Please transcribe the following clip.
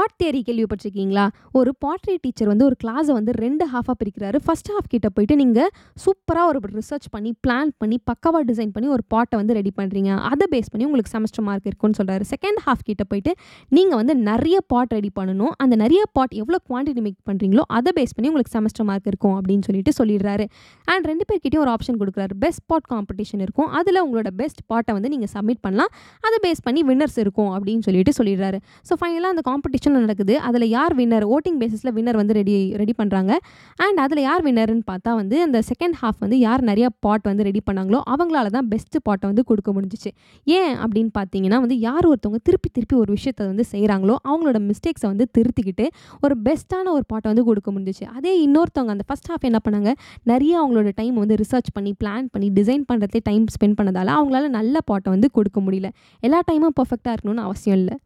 பாட் theory கேள்விப்பட்டிருக்கீங்களா? ஒரு பாட்ரி teacher வந்து ஒரு கிளாஸை வந்து ரெண்டு ஹாஃபாக பிரிக்கிறாரு. ஃபர்ஸ்ட் ஹாஃப் கிட்ட போயிட்டு நீங்கள் சூப்பராக ஒரு ரிசர்ச் பண்ணி பிளான் பண்ணி பக்காவாக டிசைன் பண்ணி ஒரு பாட்டை வந்து ரெடி பண்ணுறீங்க அதை பேஸ் பண்ணி உங்களுக்கு செமஸ்டர் மார்க் இருக்குன்னு சொல்கிறாரு செகண்ட் ஹாஃப் கிட்ட போயிட்டு நீங்கள் வந்து நிறைய பாட் ரெடி பண்ணணும். அந்த நிறைய பாட் எவ்வளோ குவான்டிட்டி மேக் பண்ணுறீங்களோ அதை பேஸ் பண்ணி உங்களுக்கு செமஸ்டர் மார்க் இருக்கும் அப்படின்னு சொல்லிட்டு சொல்லிடுறாரு. அண்ட் ரெண்டு பேர்கிட்டையும் ஒரு ஆப்ஷன் கொடுக்குறாரு. பெஸ்ட் பாட் காம்படிஷன் இருக்கும். அதில் உங்களோட பெஸ்ட் பாட்டை வந்து நீங்கள் சப்மிட் பண்ணலாம். அதை பேஸ் பண்ணி வின்னர்ஸ் இருக்கும் அப்படின்னு சொல்லிட்டு சொல்லிடுறாரு. ஸோ ஃபைனலாக அந்த காம்படிஷன் நடக்குது. அதில் யார் வின்னர் ஓட்டிங் பேசிஸில் வின்னர் வந்து ரெடி ரெடி பண்ணுறாங்க அண்ட் அதில் யார் வின்னர்னு பார்த்தா வந்து அந்த செகண்ட் ஹாஃப் வந்து யார் நிறைய பாட் வந்து ரெடி பண்ணாங்களோ அவங்களால தான் பெஸ்ட்டு பாட்டை வந்து கொடுக்க முடிஞ்சிச்சு. ஏன் அப்படின்னு பார்த்தீங்கன்னா வந்து யார் ஒருத்தவங்க திருப்பி திருப்பி ஒரு விஷயத்தை வந்து செய்கிறாங்களோ அவங்களோட மிஸ்டேக்ஸை வந்து திருத்திக்கிட்டு ஒரு பெஸ்ட்டான ஒரு பாட்டை வந்து கொடுக்க முடிஞ்சிச்சு. அதே இன்னொருத்தவங்க அந்த ஃபஸ்ட் ஹாஃப் என்ன பண்ணாங்க? நிறைய அவங்களோட டைம் வந்து ரிசர்ச் பண்ணி பிளான் பண்ணி டிசைன் பண்ணுறதே டைம் ஸ்பெண்ட் பண்ணதால் அவங்களால நல்ல பாட்டை வந்து கொடுக்க முடியல. எல்லா டைமும் பர்ஃபெக்டாக இருக்கணும்னு அவசியம் இல்லை.